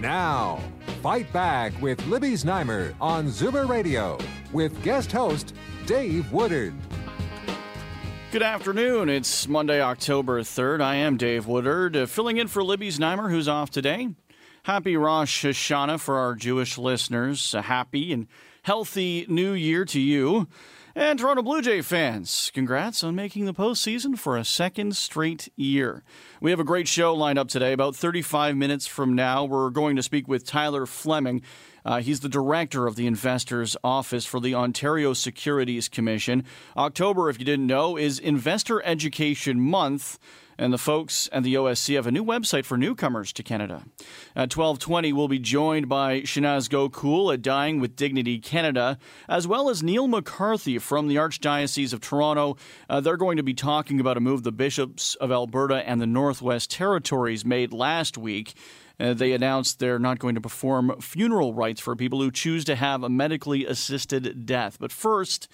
Now, Fight Back with Libby Znaimer on Zoomer Radio with guest host Dave Woodard. Good afternoon. It's Monday, October 3rd. I am Dave Woodard, uh, filling in for Libby Znaimer, who's off today. Happy Rosh Hashanah for our Jewish listeners. A happy and healthy new year to you. And Toronto Blue Jay fans, congrats on making the postseason for a second straight year. We have a great show lined up today. About 35 minutes from now, we're going to speak with Tyler Fleming. Uh, he's the director of the Investors Office for the Ontario Securities Commission. October, if you didn't know, is Investor Education Month and the folks at the OSC have a new website for newcomers to Canada. At 1220, we'll be joined by Shanaaz Gokool at Dying with Dignity Canada, as well as Neil MacCarthy from the Archdiocese of Toronto. Uh, they're going to be talking about a move the bishops of Alberta and the Northwest Territories made last week. Uh, they announced they're not going to perform funeral rites for people who choose to have a medically assisted death. But first,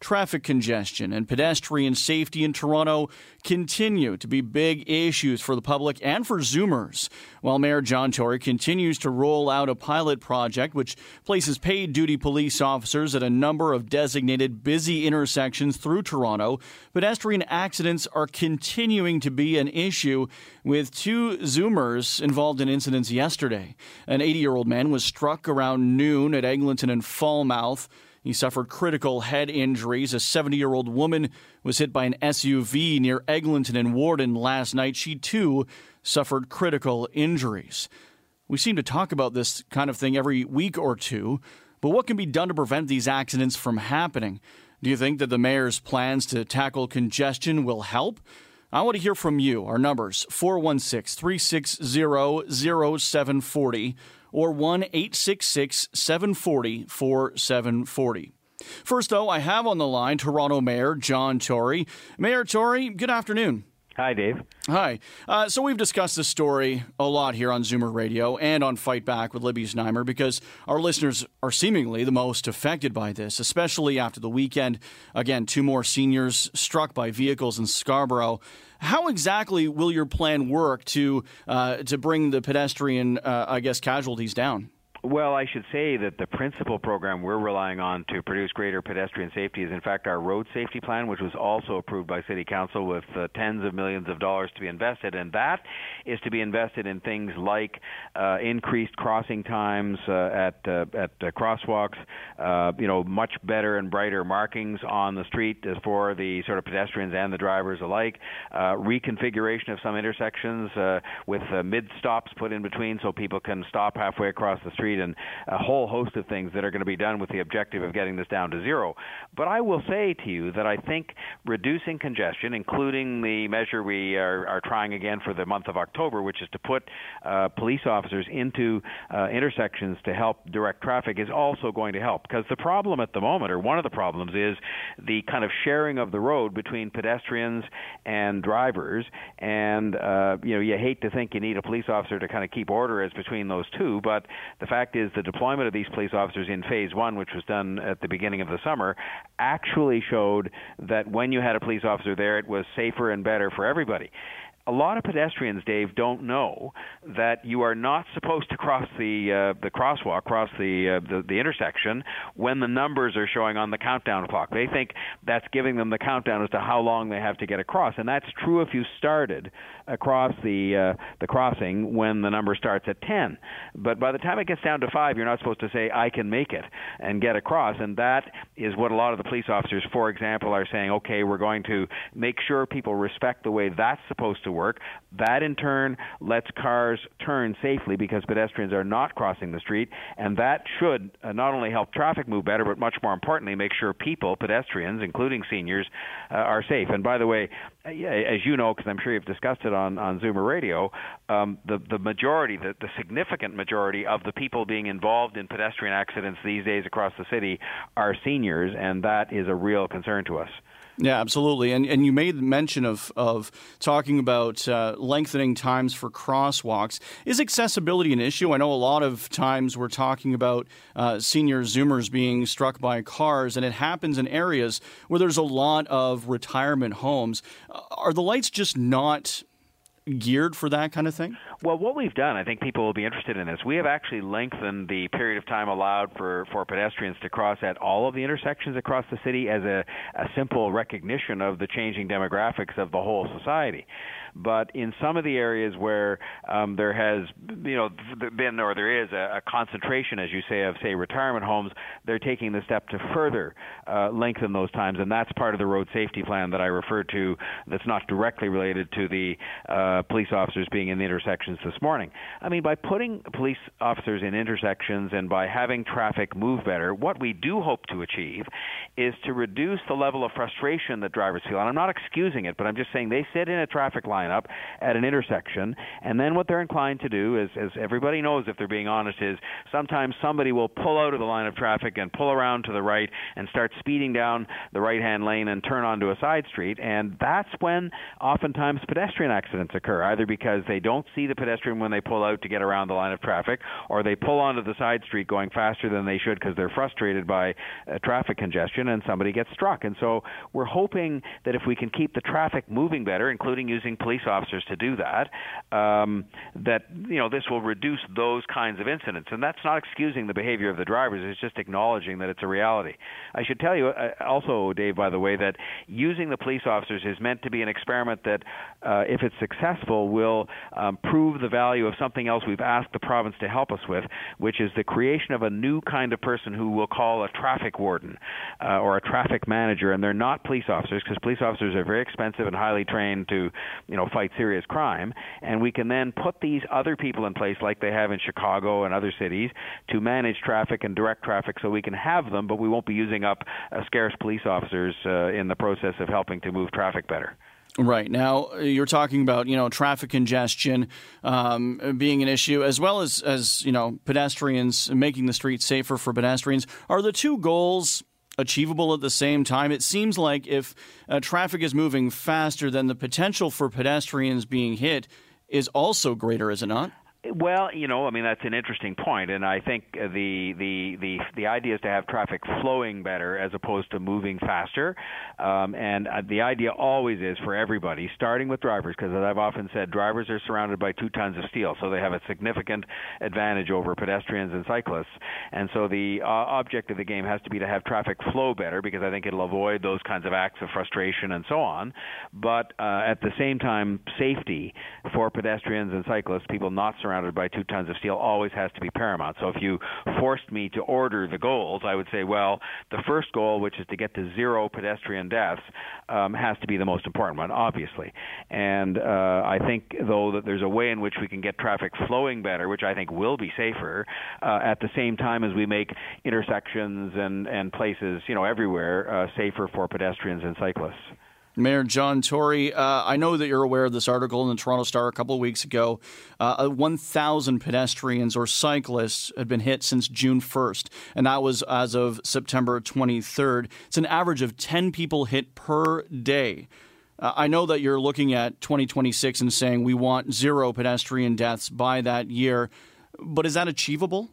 traffic congestion and pedestrian safety in Toronto continue to be big issues for the public and for Zoomers. While Mayor John Tory continues to roll out a pilot project which places paid duty police officers at a number of designated busy intersections through Toronto, pedestrian accidents are continuing to be an issue with two Zoomers involved in incidents yesterday. An 80 year old man was struck around noon at Eglinton and Falmouth. He suffered critical head injuries. A 70 year old woman was hit by an SUV near Eglinton and Warden last night. She too suffered critical injuries. We seem to talk about this kind of thing every week or two, but what can be done to prevent these accidents from happening? Do you think that the mayor's plans to tackle congestion will help? I want to hear from you. Our numbers 416 360 0740 or 1 866 740 4740. First, though, I have on the line Toronto Mayor John Tory. Mayor Tory, good afternoon. Hi, Dave. Hi. Uh, so we've discussed this story a lot here on Zoomer Radio and on Fight Back with Libby Znaimer because our listeners are seemingly the most affected by this, especially after the weekend. Again, two more seniors struck by vehicles in Scarborough. How exactly will your plan work to uh, to bring the pedestrian, uh, I guess, casualties down? Well, I should say that the principal program we're relying on to produce greater pedestrian safety is, in fact, our road safety plan, which was also approved by City Council with uh, tens of millions of dollars to be invested. And that is to be invested in things like uh, increased crossing times uh, at uh, at uh, crosswalks, uh, you know, much better and brighter markings on the street for the sort of pedestrians and the drivers alike, reconfiguration of some intersections with mid stops put in between so people can stop halfway across the street Street and a whole host of things that are going to be done with the objective of getting this down to zero. But I will say to you that I think reducing congestion, including the measure we are, are trying again for the month of October, which is to put uh, police officers into uh, intersections to help direct traffic, is also going to help. Because the problem at the moment, or one of the problems, is the kind of sharing of the road between pedestrians and drivers. And uh, you know, you hate to think you need a police officer to kind of keep order as between those two, but the fact fact is the deployment of these police officers in phase one, which was done at the beginning of the summer, actually showed that when you had a police officer there, it was safer and better for everybody a lot of pedestrians, Dave, don't know that you are not supposed to cross the uh, the crosswalk, cross the, uh, the the intersection when the numbers are showing on the countdown clock. They think that's giving them the countdown as to how long they have to get across, and that's true if you started across the uh, the crossing when the number starts at 10. But by the time it gets down to 5, you're not supposed to say I can make it and get across, and that is what a lot of the police officers, for example, are saying, okay, we're going to make sure people respect the way that's supposed to work work. That in turn lets cars turn safely because pedestrians are not crossing the street, and that should uh, not only help traffic move better, but much more importantly, make sure people, pedestrians, including seniors, uh, are safe. And by the way, uh, as you know, because I'm sure you've discussed it on on Zoomer Radio, um, the the majority, the, the significant majority of the people being involved in pedestrian accidents these days across the city are seniors, and that is a real concern to us. Yeah, absolutely. And and you made mention of of talking about uh, lengthening times for crosswalks. Is accessibility an issue? I know a lot of times we're talking about uh, senior Zoomers being struck by cars, and it happens in areas where there's a lot of retirement homes. Uh, are the lights just not geared for that kind of thing? Well, what we've done, I think people will be interested in this. We have actually lengthened the period of time allowed for, for pedestrians to cross at all of the intersections across the city as a, a simple recognition of the changing demographics of the whole society. But in some of the areas where um, there has, you know, been or there is a, a, concentration, as you say, of say retirement homes, they're taking the step to further uh, lengthen those times, and that's part of the road safety plan that I referred to. That's not directly related to the uh, police officers being in the intersections this morning. I mean, by putting police officers in intersections and by having traffic move better, what we do hope to achieve is to reduce the level of frustration that drivers feel. And I'm not excusing it, but I'm just saying they sit in a traffic line lineup at an intersection, and then what they're inclined to do is, as everybody knows, if they're being honest, is sometimes somebody will pull out of the line of traffic and pull around to the right and start speeding down the right-hand lane and turn onto a side street, and that's when oftentimes pedestrian accidents occur, either because they don't see the pedestrian when they pull out to get around the line of traffic, or they pull onto the side street going faster than they should because they're frustrated by uh, traffic congestion and somebody gets struck. And so we're hoping that if we can keep the traffic moving better, including using police police officers to do that, um, that you know this will reduce those kinds of incidents. And that's not excusing the behavior of the drivers; it's just acknowledging that it's a reality. I should tell you uh, also, Dave, by the way, that using the police officers is meant to be an experiment that, uh, if it's successful, will um, prove the value of something else we've asked the province to help us with, which is the creation of a new kind of person who we'll call a traffic warden uh, or a traffic manager. And they're not police officers because police officers are very expensive and highly trained to, you know, fight serious crime, and we can then put these other people in place, like they have in Chicago and other cities, to manage traffic and direct traffic, so we can have them, but we won't be using up uh, scarce police officers uh, in the process of helping to move traffic better. Right now, you're talking about you know traffic congestion um, being an issue, as well as as you know pedestrians making the streets safer for pedestrians. Are the two goals achievable at the same time? It seems like if uh, traffic is moving faster, then the potential for pedestrians being hit is also greater, is it not? Well, you know, I mean that's an interesting point, and I think the the the the idea is to have traffic flowing better as opposed to moving faster. Um, and uh, the idea always is for everybody, starting with drivers, because as I've often said, drivers are surrounded by two tons of steel, so they have a significant advantage over pedestrians and cyclists. And so the uh, object of the game has to be to have traffic flow better, because I think it'll avoid those kinds of acts of frustration and so on. But uh, at the same time, safety for pedestrians and cyclists, people not surrounded surrounded by two tons of steel always has to be paramount. So if you forced me to order the goals, I would say, well, the first goal, which is to get to zero pedestrian deaths, um, has to be the most important one, obviously. And uh, I think, though, that there's a way in which we can get traffic flowing better, which I think will be safer, uh, at the same time as we make intersections and, and places, you know, everywhere uh, safer for pedestrians and cyclists. Mayor John Tory, uh, I know that you're aware of this article in the Toronto Star a couple of weeks ago. Uh, 1,000 pedestrians or cyclists had been hit since June 1st, and that was as of September 23rd. It's an average of 10 people hit per day. Uh, I know that you're looking at 2026 and saying we want zero pedestrian deaths by that year, but is that achievable?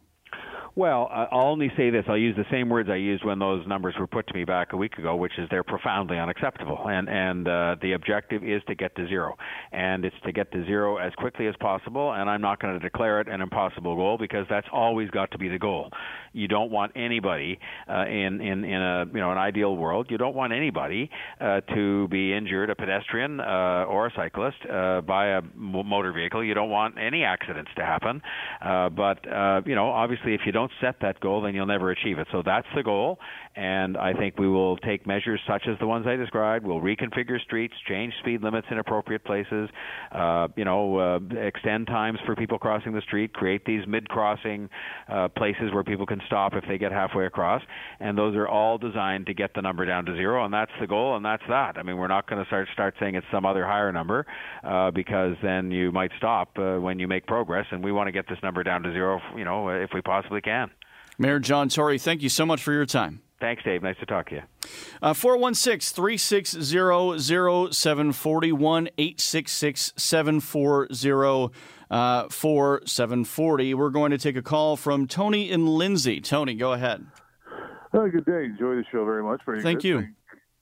Well, I'll only say this. I'll use the same words I used when those numbers were put to me back a week ago, which is they're profoundly unacceptable. And and uh, the objective is to get to zero, and it's to get to zero as quickly as possible. And I'm not going to declare it an impossible goal because that's always got to be the goal. you don't want anybody uh, in in in a you know an ideal world. You don't want anybody uh, to be injured, a pedestrian uh, or a cyclist, uh, by a motor vehicle. You don't want any accidents to happen. Uh, but uh, you know, obviously, if you don't set that goal, then you'll never achieve it. So that's the goal, and I think we will take measures such as the ones I described. We'll reconfigure streets, change speed limits in appropriate places. Uh, you know, uh, extend times for people crossing the street. Create these mid-crossing uh, places where people can stop if they get halfway across, and those are all designed to get the number down to zero. And that's the goal, and that's that. I mean, we're not going to start start saying it's some other higher number uh, because then you might stop uh, when you make progress. And we want to get this number down to zero, you know, if we possibly can. Mayor John Tory, thank you so much for your time. Thanks, Dave. Nice to talk to you. Uh, 416 360 0741 866 740 4740. We're going to take a call from Tony and Lindsay. Tony, go ahead. Oh, good day. Enjoy the show very much. Very Thank good. you. Thank,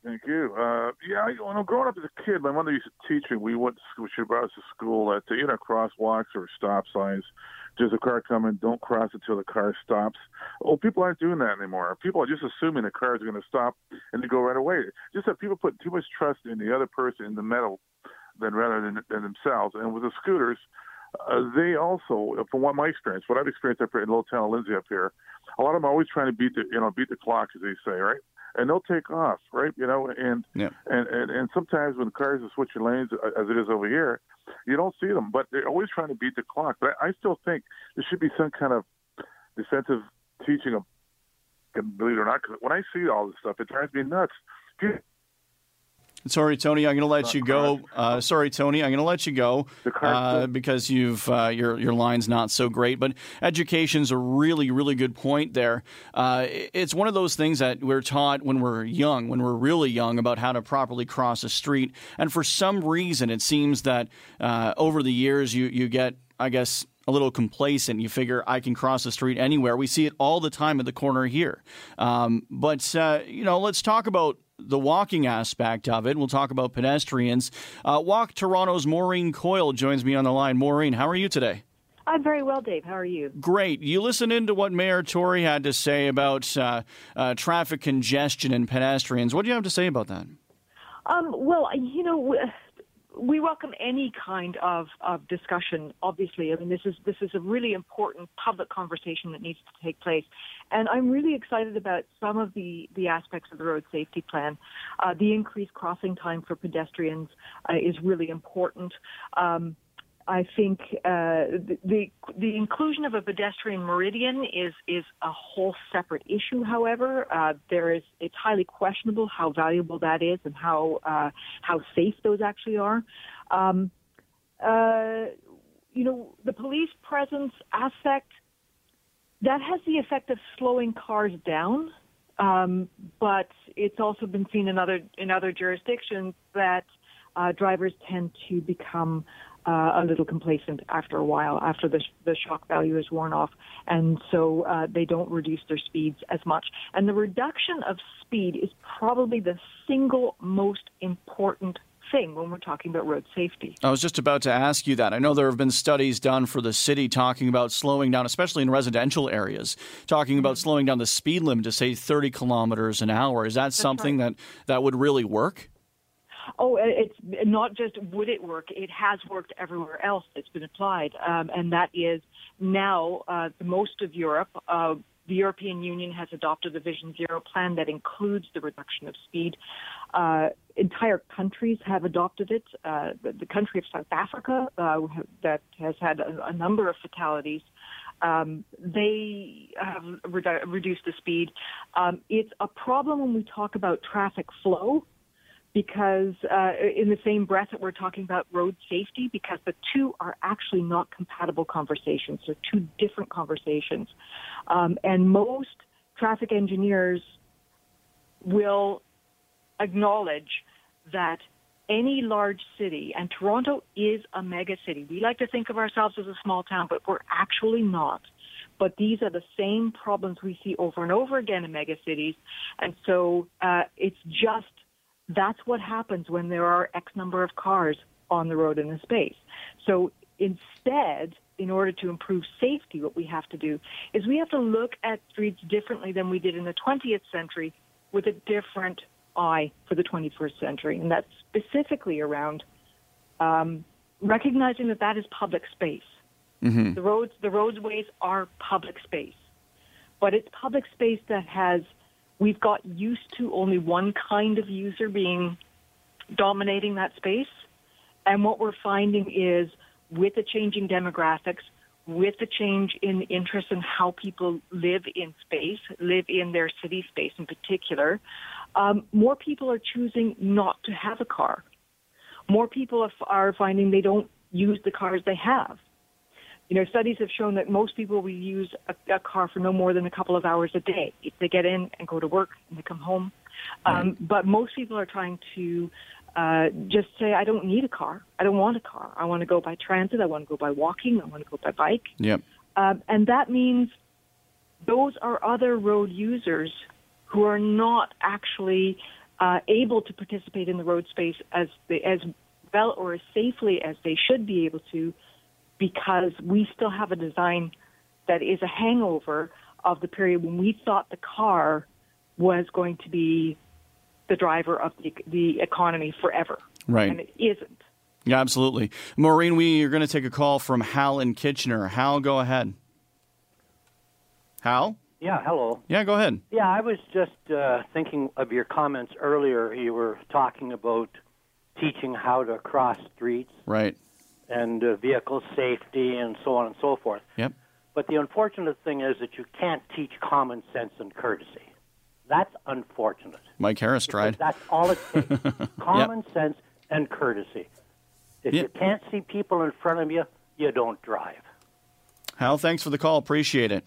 thank you. Uh, yeah, I, when I growing up as a kid, my mother used to teach me. We went to school, she brought us to school that, you know, crosswalks or stop signs there's a car coming, don't cross until the car stops. Oh, people aren't doing that anymore. People are just assuming the car is going to stop and they go right away. Just that people put too much trust in the other person in the metal than rather than, than themselves. And with the scooters, uh, they also, from what my experience, what I've experienced up here in little town of Lindsay up here, a lot of them are always trying to beat the, you know, beat the clock, as they say, right? And they'll take off, right? You know, and yeah. and, and and sometimes when cars are switching lanes, uh, as it is over here, you don't see them, but they're always trying to beat the clock. But I, I still think there should be some kind of defensive teaching of, believe it or not, because when I see all this stuff, it drives me nuts. Sorry, Tony. I'm going to let you go. Uh, sorry, Tony. I'm going to let you go uh, because you've uh, your your line's not so great. But education's a really really good point there. Uh, it's one of those things that we're taught when we're young, when we're really young, about how to properly cross a street. And for some reason, it seems that uh, over the years, you you get, I guess, a little complacent. You figure I can cross the street anywhere. We see it all the time at the corner here. Um, but uh, you know, let's talk about the walking aspect of it. We'll talk about pedestrians. Uh, Walk Toronto's Maureen Coyle joins me on the line. Maureen, how are you today? I'm very well, Dave. How are you? Great. You listened into what Mayor Tory had to say about uh, uh, traffic congestion and pedestrians. What do you have to say about that? Um, well, you know, we welcome any kind of, of discussion. Obviously, I mean this is this is a really important public conversation that needs to take place, and I'm really excited about some of the the aspects of the road safety plan. Uh, the increased crossing time for pedestrians uh, is really important. Um, I think uh, the the inclusion of a pedestrian meridian is is a whole separate issue. However, uh, there is it's highly questionable how valuable that is and how uh, how safe those actually are. Um, uh, you know, the police presence aspect that has the effect of slowing cars down, um, but it's also been seen in other in other jurisdictions that uh, drivers tend to become uh, a little complacent after a while, after the, the shock value is worn off, and so uh, they don't reduce their speeds as much. And the reduction of speed is probably the single most important thing when we're talking about road safety. I was just about to ask you that. I know there have been studies done for the city talking about slowing down, especially in residential areas, talking about slowing down the speed limit to say 30 kilometers an hour. Is that That's something right. that that would really work? Oh, it's not just would it work, it has worked everywhere else that's been applied. Um, and that is now uh, most of Europe, uh, the European Union has adopted the Vision Zero plan that includes the reduction of speed. Uh, entire countries have adopted it. Uh, the, the, country of South Africa, uh, that has had a, a number of fatalities, um, they have redu- reduced the speed. Um, it's a problem when we talk about traffic flow because uh, in the same breath that we're talking about road safety, because the two are actually not compatible conversations. They're two different conversations. Um, and most traffic engineers will acknowledge that any large city, and Toronto is a mega city. We like to think of ourselves as a small town, but we're actually not. But these are the same problems we see over and over again in mega cities. And so uh, it's just that's what happens when there are X number of cars on the road in the space. So instead, in order to improve safety, what we have to do is we have to look at streets differently than we did in the 20th century with a different eye for the 21st century. And that's specifically around um, recognizing that that is public space. Mm-hmm. The roads, the roadways are public space, but it's public space that has we've got used to only one kind of user being dominating that space, and what we're finding is with the changing demographics, with the change in interest in how people live in space, live in their city space in particular, um, more people are choosing not to have a car. More people are finding they don't use the cars they have. You know, studies have shown that most people will use a, a car for no more than a couple of hours a day. They get in and go to work and they come home. Um, but most people are trying to uh, just say, I don't need a car. I don't want a car. I want to go by transit. I want to go by walking. I want to go by bike. Yep. Um, and that means those are other road users who are not actually uh, able to participate in the road space as they, as well or as safely as they should be able to because we still have a design that is a hangover of the period when we thought the car was going to be the driver of the, the economy forever. Right. And it isn't. Yeah, absolutely. Maureen, we are going to take a call from Hal in Kitchener. Hal, go ahead. Hal? Yeah, hello. Yeah, go ahead. Yeah, I was just uh, thinking of your comments earlier. You were talking about teaching how to cross streets. Right and uh, vehicle safety and so on and so forth. Yep. But the unfortunate thing is that you can't teach common sense and courtesy. That's unfortunate. Mike Harris tried. That's all it takes. common yep. sense and courtesy. If yep. you can't see people in front of you, you don't drive. Hal, thanks for the call. Appreciate it.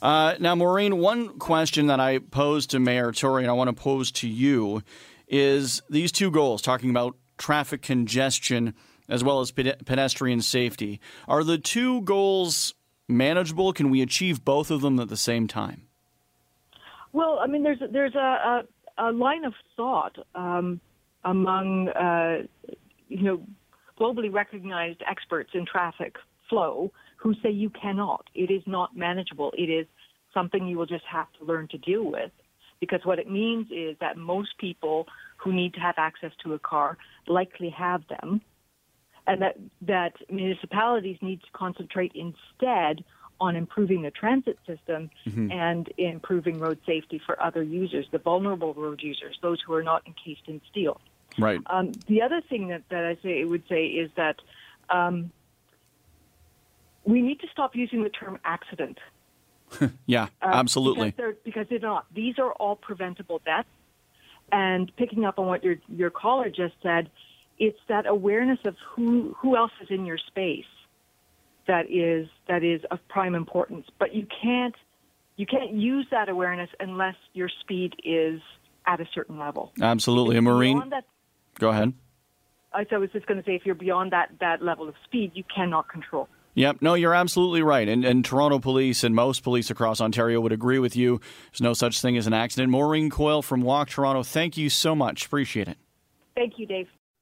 Uh, now, Maureen, one question that I posed to Mayor Tory and I want to pose to you is these two goals, talking about traffic congestion as well as pedestrian safety. Are the two goals manageable? Can we achieve both of them at the same time? Well, I mean, there's there's a, a, a line of thought um, among uh, you know globally recognized experts in traffic flow who say you cannot. It is not manageable. It is something you will just have to learn to deal with because what it means is that most people who need to have access to a car likely have them, and that that municipalities need to concentrate instead on improving the transit system mm-hmm. and improving road safety for other users, the vulnerable road users, those who are not encased in steel. Right. Um, the other thing that, that I say would say is that um, we need to stop using the term accident. yeah, uh, absolutely. Because they're, because they're not. These are all preventable deaths. And picking up on what your your caller just said, it's that awareness of who who else is in your space that is that is of prime importance. But you can't you can't use that awareness unless your speed is at a certain level. Absolutely, Maureen. That, go ahead. I was just going to say, if you're beyond that that level of speed, you cannot control. Yep. No, you're absolutely right. And, and Toronto police and most police across Ontario would agree with you. There's no such thing as an accident. Maureen Coyle from Walk Toronto, thank you so much. Appreciate it. Thank you, Dave.